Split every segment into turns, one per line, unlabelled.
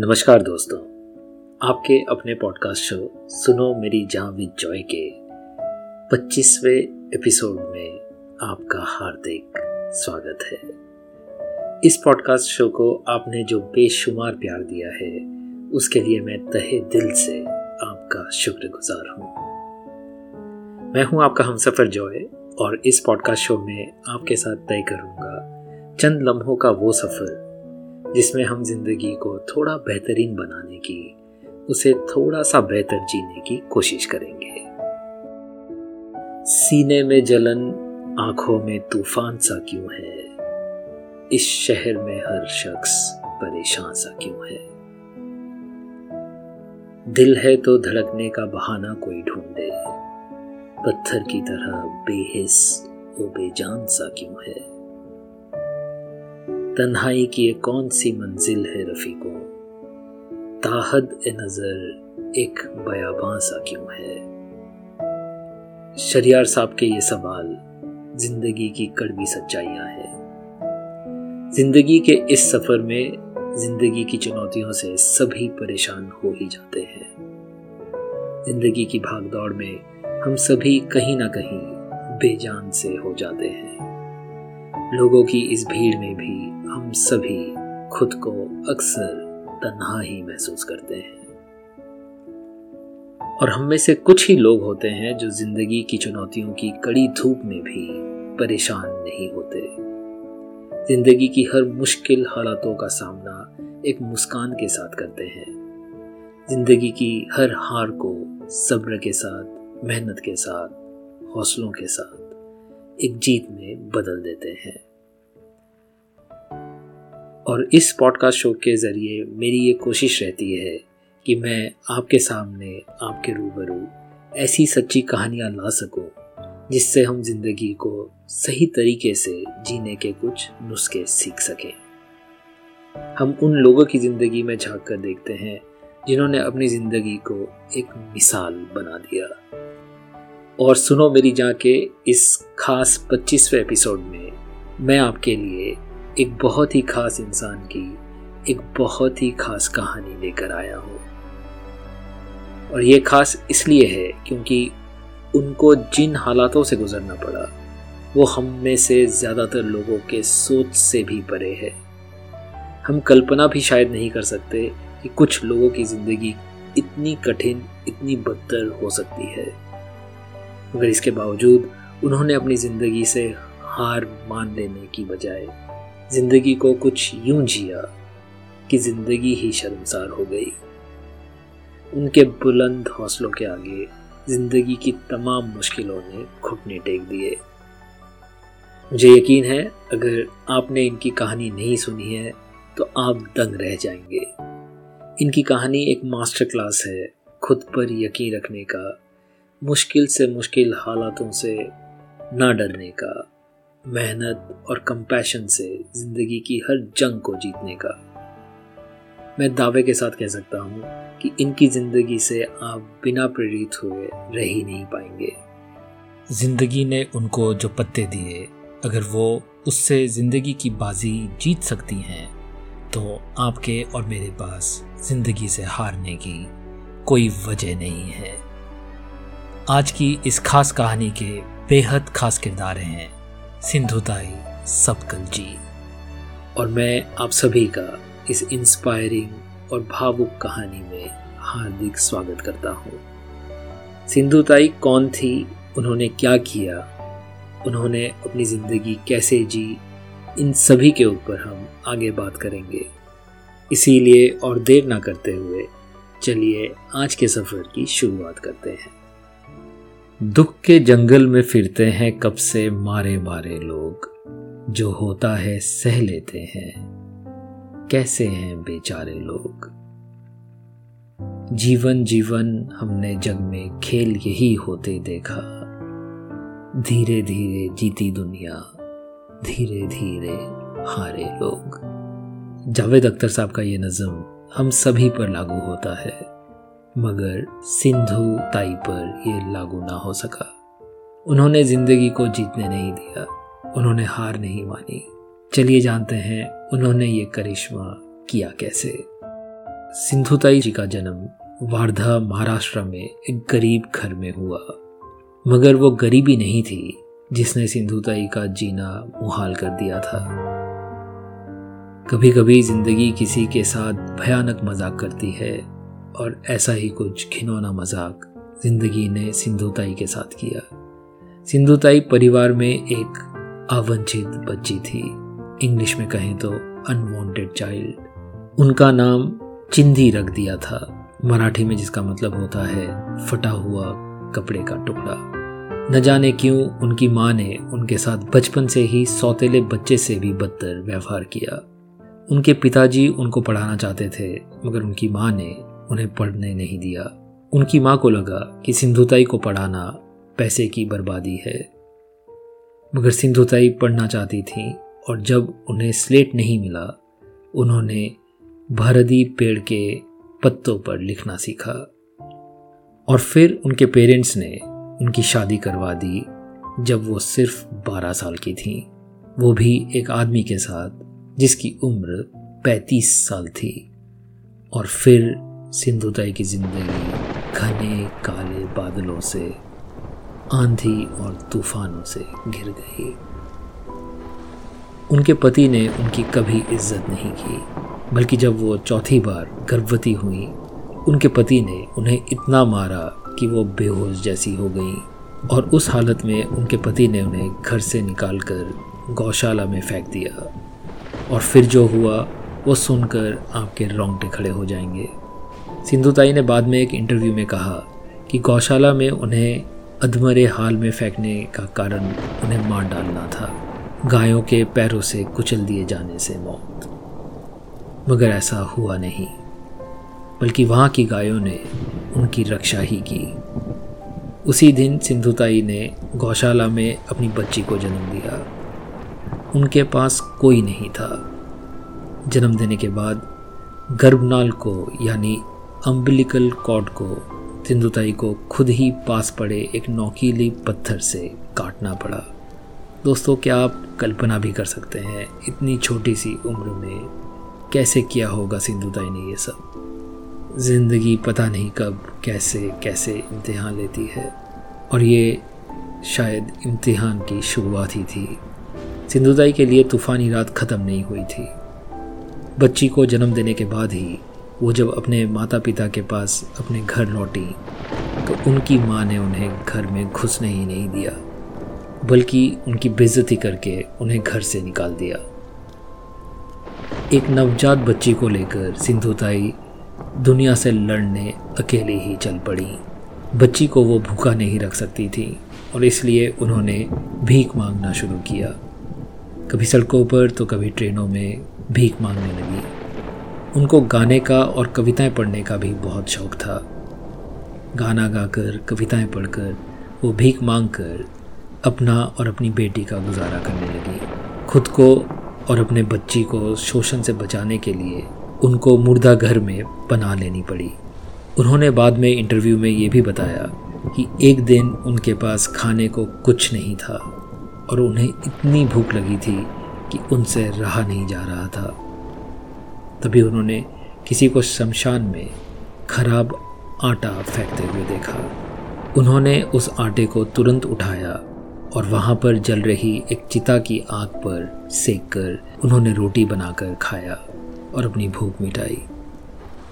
नमस्कार दोस्तों, आपके अपने पॉडकास्ट शो सुनो मेरी जहाँ विद जॉय के 25वें एपिसोड में आपका हार्दिक स्वागत है। इस पॉडकास्ट शो को आपने जो बेशुमार प्यार दिया है, उसके लिए मैं तहे दिल से आपका शुक्रगुजार हूँ। मैं हूँ आपका हमसफर जॉय और इस पॉडकास्ट शो में आपके साथ तय करूँगा चंद लम्हों का वो सफ़र जिसमें हम ज़िंदगी को थोड़ा बेहतरीन बनाने की, उसे थोड़ा सा बेहतर जीने की कोशिश करेंगे। सीने में जलन, आँखों में तूफ़ान सा क्यों है? इस शहर में हर शख्स परेशान सा क्यों है? दिल है तो धड़कने का बहाना कोई ढूंढे। पत्थर की तरह बेहिस वो बेजान सा क्यों है? तन्हाई की ये कौन सी मंजिल है रफीकों? ताहद ए नज़र एक बयाबां सा क्यों है? शरियार साहब के ये सवाल ज़िंदगी की कड़वी सच्चाइयाँ हैं। ज़िंदगी के इस सफ़र में ज़िंदगी की चुनौतियों से सभी परेशान हो ही जाते हैं। ज़िंदगी की भागदौड़ में हम सभी कहीं ना कहीं बेजान से हो जाते हैं। लोगों की इस भीड़ में भी हम सभी खुद को अक्सर तन्हा ही महसूस करते हैं। और हम में से कुछ ही लोग होते हैं जो ज़िंदगी की चुनौतियों की कड़ी धूप में भी परेशान नहीं होते। ज़िंदगी की हर मुश्किल हालातों का सामना एक मुस्कान के साथ करते हैं। ज़िंदगी की हर हार को सब्र के साथ, मेहनत के साथ, हौसलों के साथ एक जीत में बदल देते हैं। और इस पॉडकास्ट शो के ज़रिए मेरी ये कोशिश रहती है कि मैं आपके सामने, आपके रूबरू ऐसी सच्ची कहानियाँ ला सकूँ, जिससे हम ज़िंदगी को सही तरीके से जीने के कुछ नुस्खे सीख सकें। हम उन लोगों की ज़िंदगी में झाँक कर देखते हैं, जिन्होंने अपनी ज़िंदगी को एक मिसाल बना दिया। और सुनो मेरी जाके, इस खास 25वें एपिसोड में मैं आपके लिए एक बहुत ही खास इंसान की एक बहुत ही खास कहानी लेकर आया हूँ। और ये खास इसलिए है क्योंकि उनको जिन हालातों से गुजरना पड़ा, वो हम में से ज़्यादातर लोगों के सोच से भी परे है। हम कल्पना भी शायद नहीं कर सकते कि कुछ लोगों की ज़िंदगी इतनी कठिन, इतनी बदतर हो सकती है। मगर इसके बावजूद उन्होंने अपनी ज़िंदगी से हार मान लेने की बजाय ज़िंदगी को कुछ यूँ जिया कि ज़िंदगी ही शर्मसार हो गई। उनके बुलंद हौसलों के आगे ज़िंदगी की तमाम मुश्किलों ने घुटने टेक दिए। मुझे यकीन है, अगर आपने इनकी कहानी नहीं सुनी है तो आप दंग रह जाएँगे। इनकी कहानी एक मास्टर क्लास है, खुद पर यकीन रखने का, मुश्किल से मुश्किल हालातों से ना डरने का। मेहनत और कंपैशन से ज़िंदगी की हर जंग को जीतने का। मैं दावे के साथ कह सकता हूँ कि इनकी ज़िंदगी से आप बिना प्रेरित हुए रह ही नहीं पाएँगे।
ज़िंदगी ने उनको जो पत्ते दिए, अगर वो उससे ज़िंदगी की बाजी जीत सकती हैं तो आपके और मेरे पास ज़िंदगी से हारने की कोई वजह नहीं है। आज की इस खास कहानी के बेहद खास किरदार हैं। सिंधुताई सबकल जी
और मैं आप सभी का इस इंस्पायरिंग और भावुक कहानी में हार्दिक स्वागत करता हूँ। सिंधुताई कौन थी? उन्होंने क्या किया? उन्होंने अपनी ज़िंदगी कैसे जी? इन सभी के ऊपर हम आगे बात करेंगे। इसीलिए और देर ना करते हुए चलिए आज के सफ़र की शुरुआत करते हैं।
दुख के जंगल में फिरते हैं कब से मारे मारे लोग। जो होता है सह लेते हैं। कैसे हैं बेचारे लोग। जीवन जीवन हमने जग में खेल यही होते देखा। धीरे धीरे जीती दुनिया, धीरे धीरे हारे लोग। जावेद अख्तर साहब का ये नज़म हम सभी पर लागू होता है। मगर सिंधु ताई पर यह लागू ना हो सका। उन्होंने ज़िंदगी को जीतने नहीं दिया, उन्होंने हार नहीं मानी। चलिए जानते हैं उन्होंने ये करिश्मा किया कैसे।
सिंधुताई जी का जन्म वारधा, महाराष्ट्र में एक गरीब घर में हुआ। मगर वो गरीबी नहीं थी, जिसने सिंधुताई का जीना मुहाल कर दिया था। कभी कभी ज़िंदगी किसी के साथ भयानक मज़ाक करती है और ऐसा ही कुछ खिनौना मज़ाक ज़िंदगी ने सिंधुताई के साथ किया। सिंधुताई परिवार में एक अवंचित बच्ची थी। इंग्लिश में कहें तो अनवांटेड चाइल्ड उनका नाम चिंदी रख दिया था। मराठी में जिसका मतलब होता है फटा हुआ कपड़े का टुकड़ा। न जाने क्यों उनकी माँ ने उनके साथ बचपन से ही सौतेले बच्चे से भी बदतर व्यवहार किया। उनके पिताजी उनको पढ़ाना चाहते थे, मगर उनकी माँ ने उन्हें पढ़ने नहीं दिया। उनकी माँ को लगा कि सिंधुताई को पढ़ाना पैसे की बर्बादी है। मगर सिंधुताई पढ़ना चाहती थी और जब उन्हें स्लेट नहीं मिला, उन्होंने भरदी पेड़ के पत्तों पर लिखना सीखा। और फिर उनके पेरेंट्स ने उनकी शादी करवा दी, जब वो सिर्फ़ बारह साल की थी। वो भी एक आदमी के साथ, जिसकी उम्र पैंतीस साल थी। और फिर सिंधुताई की ज़िंदगी, घने काले बादलों से, आंधी और तूफानों से घिर गई। उनके पति ने उनकी कभी इज़्ज़त नहीं की, बल्कि जब वो चौथी बार गर्भवती हुई, उनके पति ने उन्हें इतना मारा कि वो बेहोश जैसी हो गई और उस हालत में उनके पति ने उन्हें घर से निकालकर गौशाला में फेंक दिया। और फिर जो हुआ, वो सुनकर आपके रोंगटे खड़े हो जाएँगे। सिंधुताई ने बाद में एक इंटरव्यू में कहा कि गौशाला में उन्हें अधमरे हाल में फेंकने का कारण उन्हें मार डालना था। गायों के पैरों से कुचल दिए जाने से मौत। मगर ऐसा हुआ नहीं, बल्कि वहाँ की गायों ने उनकी रक्षा ही की। उसी दिन सिंधुताई ने गौशाला में अपनी बच्ची को जन्म दिया। उनके पास कोई नहीं था। जन्म देने के बाद गर्भनाल को, यानी अम्बिलिकल कॉर्ड को सिंधुताई को खुद ही पास पड़े एक नौकीली पत्थर से काटना पड़ा। दोस्तों, क्या आप कल्पना भी कर सकते हैं इतनी छोटी सी उम्र में कैसे किया होगा सिंधुताई ने ये सब? ज़िंदगी पता नहीं कब, कैसे कैसे इम्तिहान लेती है। और ये शायद इम्तिहान की शुरुआत ही थी। सिंधुताई के लिए तूफ़ानी रात ख़त्म नहीं हुई थी। बच्ची को जन्म देने के बाद ही वो जब अपने माता पिता के पास अपने घर लौटी तो उनकी माँ ने उन्हें घर में घुसने ही नहीं दिया, बल्कि उनकी बेइज्जती करके उन्हें घर से निकाल दिया। एक नवजात बच्ची को लेकर सिंधुताई दुनिया से लड़ने अकेले ही चल पड़ी। बच्ची को वो भूखा नहीं रख सकती थी, और इसलिए उन्होंने भीख मांगना शुरू किया। कभी सड़कों पर तो कभी ट्रेनों में भीख मांगने लगी। उनको गाने का और कविताएँ पढ़ने का भी बहुत शौक था। गाना गाकर, कविताएँ पढ़कर, वो भीख मांग कर अपना और अपनी बेटी का गुजारा करने लगी। खुद को और अपने बच्ची को शोषण से बचाने के लिए उनको मुर्दा घर में पना लेनी पड़ी। उन्होंने बाद में इंटरव्यू में ये भी बताया कि एक दिन उनके पास खाने को कुछ नहीं था और उन्हें इतनी भूख लगी थी कि उनसे रहा नहीं जा रहा था। तभी उन्होंने किसी को शमशान में खराब आटा फेंकते हुए देखा। उन्होंने उस आटे को तुरंत उठाया और वहाँ पर जल रही एक चिता की आग पर सेक कर उन्होंने रोटी बनाकर खाया और अपनी भूख मिटाई।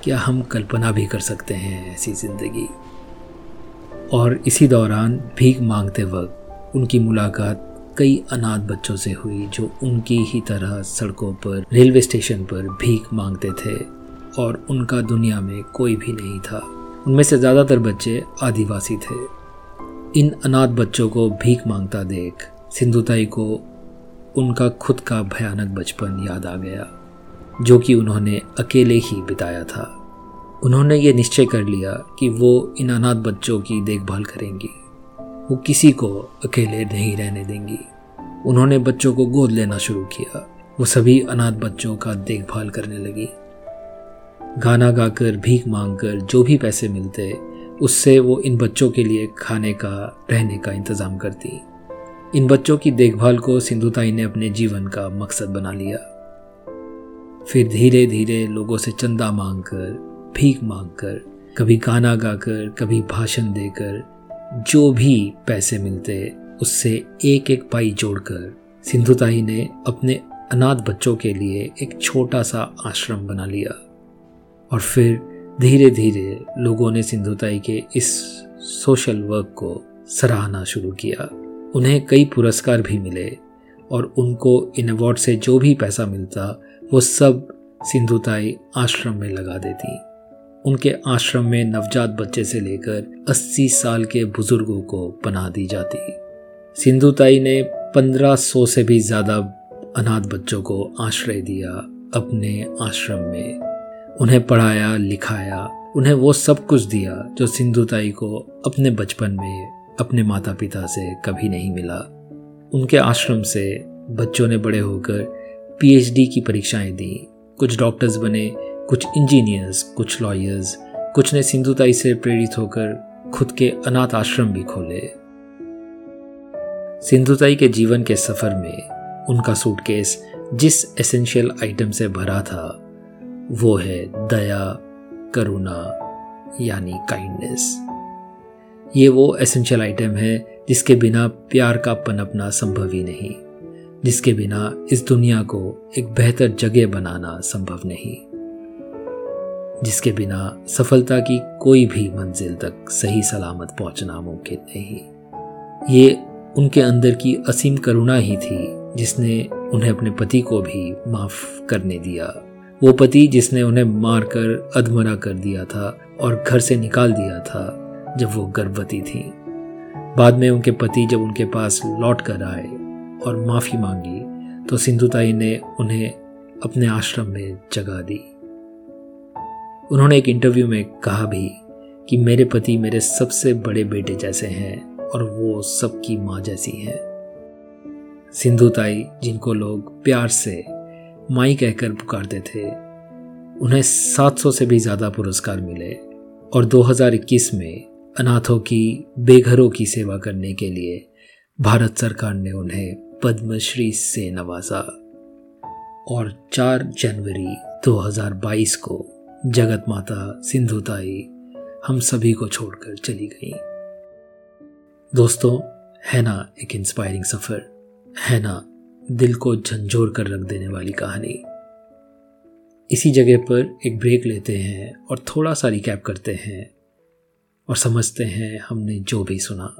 क्या हम कल्पना भी कर सकते हैं ऐसी ज़िंदगी? और इसी दौरान भीख मांगते वक्त उनकी मुलाकात कई अनाथ बच्चों से हुई, जो उनकी ही तरह सड़कों पर, रेलवे स्टेशन पर भीख मांगते थे, और उनका दुनिया में कोई भी नहीं था। उनमें से ज़्यादातर बच्चे आदिवासी थे। इन अनाथ बच्चों को भीख माँगता देख सिंधुताई को उनका खुद का भयानक बचपन याद आ गया, जो कि उन्होंने अकेले ही बिताया था। उन्होंने ये निश्चय कर लिया कि वो इन अनाथ बच्चों की देखभाल करेंगी। वो किसी को अकेले नहीं रहने देंगी। उन्होंने बच्चों को गोद लेना शुरू किया। वो सभी अनाथ बच्चों का देखभाल करने लगी। गाना गाकर भीख मांगकर जो भी पैसे मिलते, उससे वो इन बच्चों के लिए खाने का, रहने का इंतज़ाम करती। इन बच्चों की देखभाल को सिंधुताई ने अपने जीवन का मकसद बना लिया। फिर धीरे धीरे लोगों से चंदा मांगकर,
भीख मांगकर, कभी गाना गाकर, कभी भाषण देकर जो भी पैसे मिलते, उससे एक एक पाई जोड़कर सिंधुताई ने अपने अनाथ बच्चों के लिए एक छोटा सा आश्रम बना लिया। और फिर धीरे धीरे लोगों ने सिंधुताई के इस सोशल वर्क को सराहना शुरू किया। उन्हें कई पुरस्कार भी मिले और उनको इन अवार्ड से जो भी पैसा मिलता, वो सब सिंधुताई आश्रम में लगा देती। उनके आश्रम में नवजात बच्चे से लेकर 80 साल के बुज़ुर्गों को बना दी जाती। सिंधुताई ने 1500 से भी ज़्यादा अनाथ बच्चों को आश्रय दिया अपने आश्रम में। उन्हें पढ़ाया, लिखाया, उन्हें वो सब कुछ दिया जो सिंधुताई को अपने बचपन में अपने माता पिता से कभी नहीं मिला। उनके आश्रम से बच्चों ने बड़े होकर पीएचडी की परीक्षाएँ दी। कुछ डॉक्टर्स बने कुछ इंजीनियर्स, कुछ लॉयर्स कुछ ने सिंधुताई से प्रेरित होकर खुद के अनाथ आश्रम भी खोले। सिंधुताई के जीवन के सफ़र में उनका सूटकेस जिस एसेंशियल आइटम से भरा था, वो है दया, करुणा, यानी काइंडनेस ये वो एसेंशियल आइटम है जिसके बिना प्यार का पनपना संभव ही नहीं, जिसके बिना इस दुनिया को एक बेहतर जगह बनाना संभव नहीं। जिसके बिना सफलता की कोई भी मंजिल तक सही सलामत पहुँचना मुमकिन नहीं। ये उनके अंदर की असीम करुणा ही थी, जिसने उन्हें अपने पति को भी माफ़ करने दिया। वो पति जिसने उन्हें मारकर अधमरा कर दिया था और घर से निकाल दिया था, जब वो गर्भवती थी। बाद में उनके पति जब उनके पास लौट कर आए और माफ़ी मांगी तो सिंधुताई ने उन्हें अपने आश्रम में जगा दी। उन्होंने एक इंटरव्यू में कहा भी कि मेरे पति मेरे सबसे बड़े बेटे जैसे हैं और वो सबकी माँ जैसी है। सिंधुताई जिनको लोग प्यार से माई कहकर पुकारते थे, उन्हें 700 से भी ज़्यादा पुरस्कार मिले और 2021 में अनाथों की, बेघरों की सेवा करने के लिए भारत सरकार ने उन्हें पद्मश्री से नवाजा और 4 जनवरी 2022 को जगत माता सिंधुताई हम सभी को छोड़कर चली गई। दोस्तों है ना एक इंस्पायरिंग सफ़र। है ना दिल को झंझोर कर रख देने वाली कहानी। इसी जगह पर एक ब्रेक लेते हैं और थोड़ा सा रिकैप करते हैं और समझते हैं हमने जो भी सुना।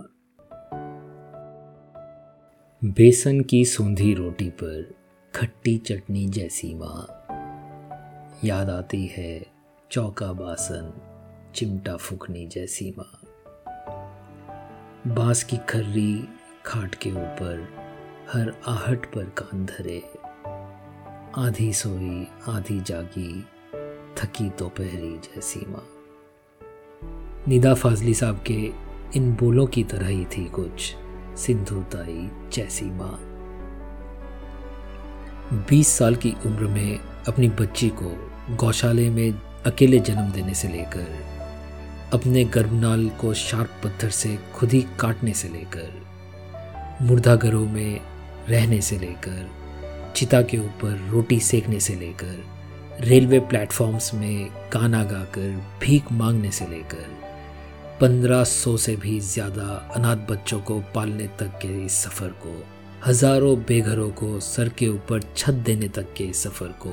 बेसन की सूंधी रोटी पर खट्टी चटनी जैसी माँ। याद आती है चौका बासन, चिमटा फुकनी जैसी माँ। बाँस की खर्री खाट के ऊपर, हर आहट पर कान धरे। आधी सोई, आधी जागी, थकी दोपहरी जैसी माँ। निदा फाजली साहब के इन बोलों की तरह ही थी कुछ सिंधु ताई जैसी माँ। बीस साल की उम्र में अपनी बच्ची को गौशाले में अकेले जन्म देने से लेकर, अपने गर्भनाल को शार्प पत्थर से खुद ही काटने से लेकर, मुर्दा घरों में रहने से लेकर, चिता के ऊपर रोटी सेकने से लेकर, रेलवे प्लेटफॉर्म्स में गाना गाकर भीख मांगने से लेकर, पंद्रह सौ से भी ज़्यादा अनाथ बच्चों को पालने तक के इस सफ़र को हज़ारों बेघरों को सर के ऊपर छत देने तक के सफ़र को,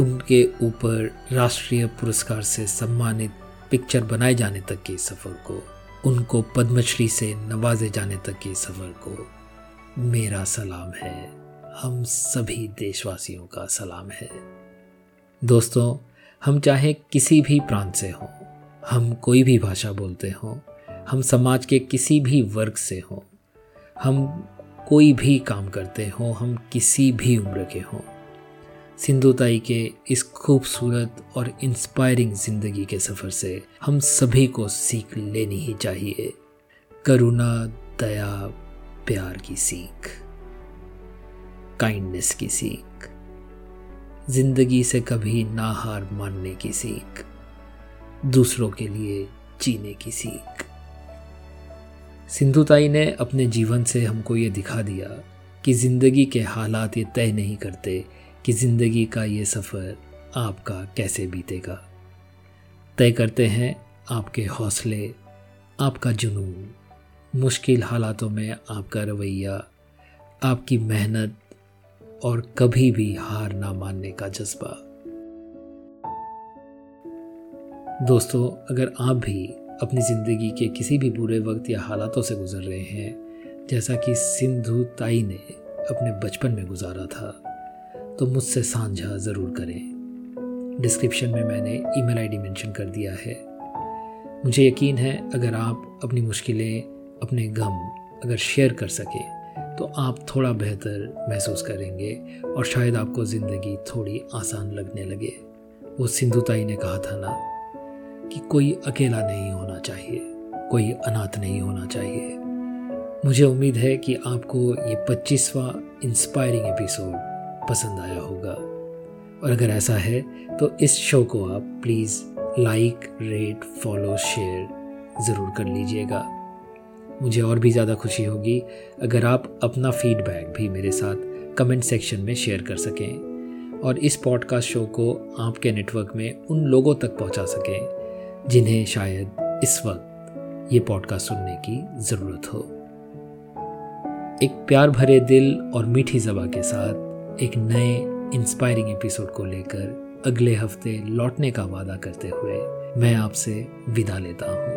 उनके ऊपर राष्ट्रीय पुरस्कार से सम्मानित पिक्चर बनाए जाने तक के सफ़र को, उनको पद्मश्री से नवाजे जाने तक के सफ़र को, मेरा सलाम है। हम सभी देशवासियों का सलाम है। दोस्तों, हम चाहे किसी भी प्रांत से हों, हम कोई भी भाषा बोलते हों, हम समाज के किसी भी वर्ग से हों, हम कोई भी काम करते हों, हम किसी भी उम्र के हों। सिंधुताई के इस खूबसूरत और इंस्पायरिंग ज़िंदगी के सफ़र से हम सभी को सीख लेनी ही चाहिए। करुणा, दया, प्यार की सीख काइंडनेस की सीख, ज़िंदगी से कभी ना हार मानने की सीख, दूसरों के लिए जीने की सीख। सिंधुताई ने अपने जीवन से हमको ये दिखा दिया कि ज़िंदगी के हालात ये तय नहीं करते कि ज़िंदगी का ये सफ़र आपका कैसे बीतेगा। तय करते हैं आपके हौसले, आपका जुनून, मुश्किल हालातों में आपका रवैया, आपकी मेहनत और कभी भी हार ना मानने का जज्बा। दोस्तों, अगर आप भी अपनी ज़िंदगी के किसी भी बुरे वक्त या हालातों से गुजर रहे हैं, जैसा कि सिंधु ताई ने अपने बचपन में गुजारा था तो मुझसे साझा ज़रूर करें। डिस्क्रिप्शन में मैंने ईमेल आईडी मेंशन कर दिया है। मुझे यकीन है, अगर आप अपनी मुश्किलें, अपने गम अगर शेयर कर सकें तो आप थोड़ा बेहतर महसूस करेंगे और शायद आपको ज़िंदगी थोड़ी आसान लगने लगे। वो सिंधुताई ने कहा था ना? कि कोई अकेला नहीं होना चाहिए, कोई अनाथ नहीं होना चाहिए। मुझे उम्मीद है कि आपको ये पच्चीसवा इंस्पायरिंग एपिसोड पसंद आया होगा। और अगर ऐसा है तो इस शो को आप please like, rate, follow, share ज़रूर कर लीजिएगा। मुझे और भी ज़्यादा खुशी होगी अगर आप अपना फीडबैक भी मेरे साथ कमेंट सेक्शन में शेयर कर सकें और इस पॉडकास्ट शो को आपके नेटवर्क में उन लोगों तक पहुँचा सकें जिन्हें शायद इस वक्त ये पॉडकास्ट सुनने की ज़रूरत हो। एक प्यार भरे दिल और मीठी जबा के साथ एक नए इंस्पायरिंग एपिसोड को लेकर अगले हफ़्ते लौटने का वादा करते हुए मैं आपसे विदा लेता हूँ।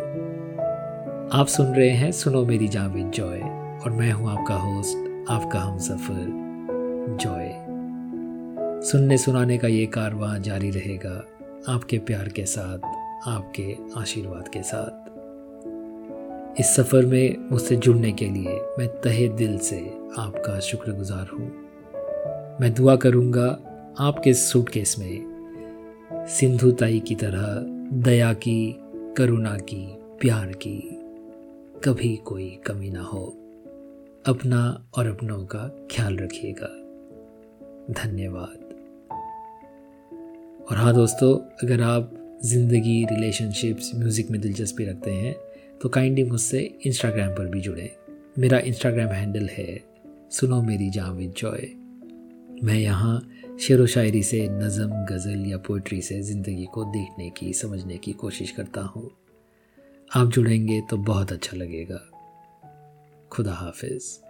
आप सुन रहे हैं सुनो मेरी जावेद जॉय और मैं हूँ आपका होस्ट आपका हम सफ़र जॉय। सुनने सुनाने का ये कारवां जारी रहेगा आपके प्यार के साथ। आपके आशीर्वाद के साथ। इस सफ़र में मुझसे जुड़ने के लिए मैं तहे दिल से आपका शुक्रगुजार हूँ। मैं दुआ करूँगा आपके सूटकेस में सिंधु ताई की तरह दया की, करुणा की, प्यार की कभी कोई कमी ना हो। अपना और अपनों का ख्याल रखिएगा। धन्यवाद। और हाँ दोस्तों, अगर आप ज़िंदगी रिलेशनशिप्स म्यूज़िक में दिलचस्पी रखते हैं तो काइंडली मुझसे इंस्टाग्राम पर भी जुड़ें। मेरा इंस्टाग्राम हैंडल है सुनो मेरी जाँ विद जॉय मैं यहाँ शेर व शायरी से नज़म, गज़ल या पोइट्री से ज़िंदगी को देखने की, समझने की कोशिश करता हूँ। आप जुड़ेंगे तो बहुत अच्छा लगेगा। खुदा हाफिज़।